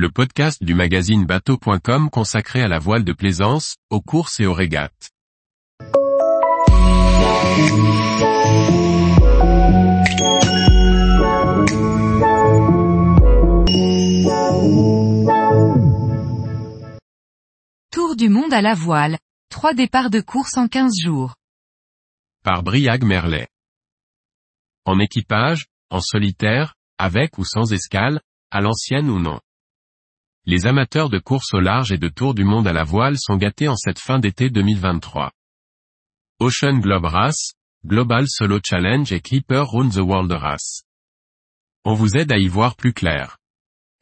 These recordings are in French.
le podcast du magazine bateau.com consacré à la voile de plaisance, aux courses et aux régates. Tour du monde à la voile, trois départs de course en 15 jours. Par Briag Merlet. En équipage, en solitaire, avec ou sans escale, à l'ancienne ou non. Les amateurs de course au large et de tour du monde à la voile sont gâtés en cette fin d'été 2023. Ocean Globe Race, Global Solo Challenge et Clipper Round the World Race. On vous aide à y voir plus clair.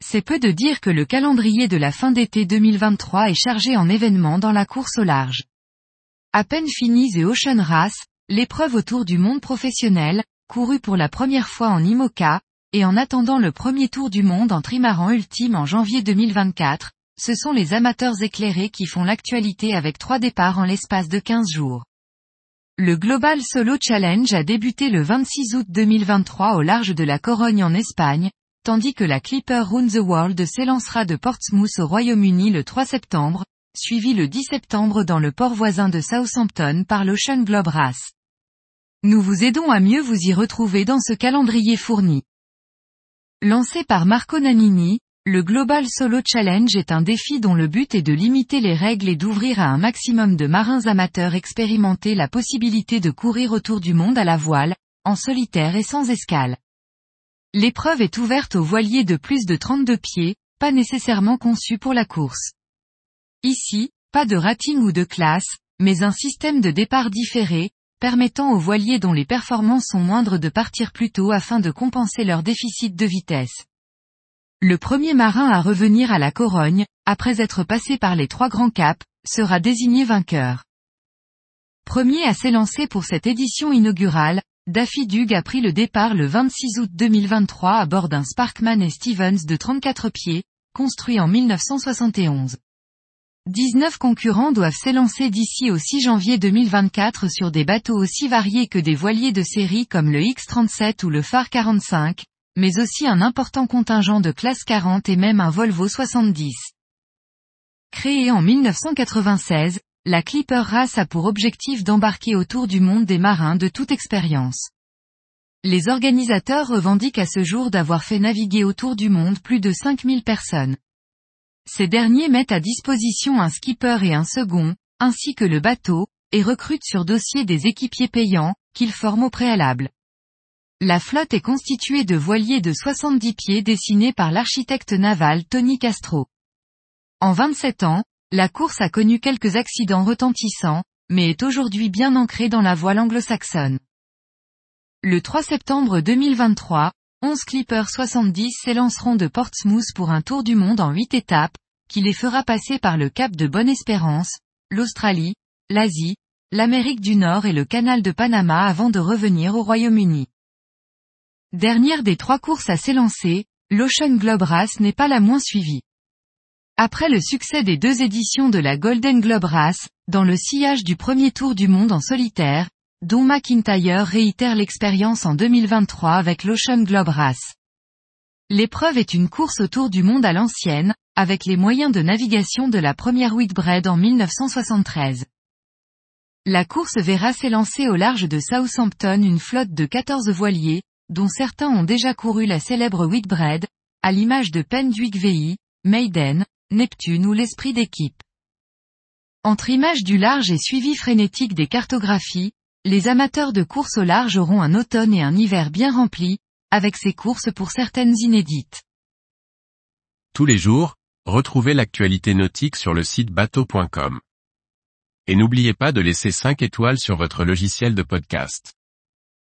C'est peu de dire que le calendrier de la fin d'été 2023 est chargé en événements dans la course au large. À peine finis et Ocean Race, l'épreuve autour du monde professionnel, courue pour la première fois en IMOCA, et en attendant le premier tour du monde en trimaran ultime en janvier 2024, ce sont les amateurs éclairés qui font l'actualité avec trois départs en l'espace de 15 jours. Le Global Solo Challenge a débuté le 26 août 2023 au large de la Corogne en Espagne, tandis que la Clipper Round the World s'élancera de Portsmouth au Royaume-Uni le 3 septembre, suivi le 10 septembre dans le port voisin de Southampton par l'Ocean Globe Race. Nous vous aidons à mieux vous y retrouver dans ce calendrier fourni. Lancé par Marco Nanini, le Global Solo Challenge est un défi dont le but est de limiter les règles et d'ouvrir à un maximum de marins amateurs expérimentés la possibilité de courir autour du monde à la voile, en solitaire et sans escale. L'épreuve est ouverte aux voiliers de plus de 32 pieds, pas nécessairement conçus pour la course. Ici, pas de rating ou de classe, mais un système de départ différé, permettant aux voiliers dont les performances sont moindres de partir plus tôt afin de compenser leur déficit de vitesse. Le premier marin à revenir à la Corogne, après être passé par les trois grands caps, sera désigné vainqueur. Premier à s'élancer pour cette édition inaugurale, Daffy Dug a pris le départ le 26 août 2023 à bord d'un Sparkman et Stevens de 34 pieds, construit en 1971. 19 concurrents doivent s'élancer d'ici au 6 janvier 2024 sur des bateaux aussi variés que des voiliers de série comme le X37 ou le Phare 45, mais aussi un important contingent de classe 40 et même un Volvo 70. Créée en 1996, la Clipper Race a pour objectif d'embarquer autour du monde des marins de toute expérience. Les organisateurs revendiquent à ce jour d'avoir fait naviguer autour du monde plus de 5000 personnes. Ces derniers mettent à disposition un skipper et un second, ainsi que le bateau, et recrutent sur dossier des équipiers payants, qu'ils forment au préalable. La flotte est constituée de voiliers de 70 pieds dessinés par l'architecte naval Tony Castro. En 27 ans, la course a connu quelques accidents retentissants, mais est aujourd'hui bien ancrée dans la voile anglo-saxonne. Le 3 septembre 2023, 11 Clippers 70 s'élanceront de Portsmouth pour un tour du monde en 8 étapes, qui les fera passer par le Cap de Bonne-Espérance, l'Australie, l'Asie, l'Amérique du Nord et le canal de Panama avant de revenir au Royaume-Uni. Dernière des trois courses à s'élancer, l'Ocean Globe Race n'est pas la moins suivie. Après le succès des deux éditions de la Golden Globe Race, dans le sillage du premier tour du monde en solitaire, Don McIntyre réitère l'expérience en 2023 avec l'Ocean Globe Race. L'épreuve est une course autour du monde à l'ancienne, avec les moyens de navigation de la première Whitbread en 1973. La course verra s'élancer au large de Southampton une flotte de 14 voiliers, dont certains ont déjà couru la célèbre Whitbread, à l'image de Pendwick VI, Maiden, Neptune ou l'esprit d'équipe. Entre images du large et suivi frénétique des cartographies, les amateurs de course au large auront un automne et un hiver bien remplis, avec ces courses pour certaines inédites. Tous les jours, retrouvez l'actualité nautique sur le site bateau.com. Et n'oubliez pas de laisser 5 étoiles sur votre logiciel de podcast.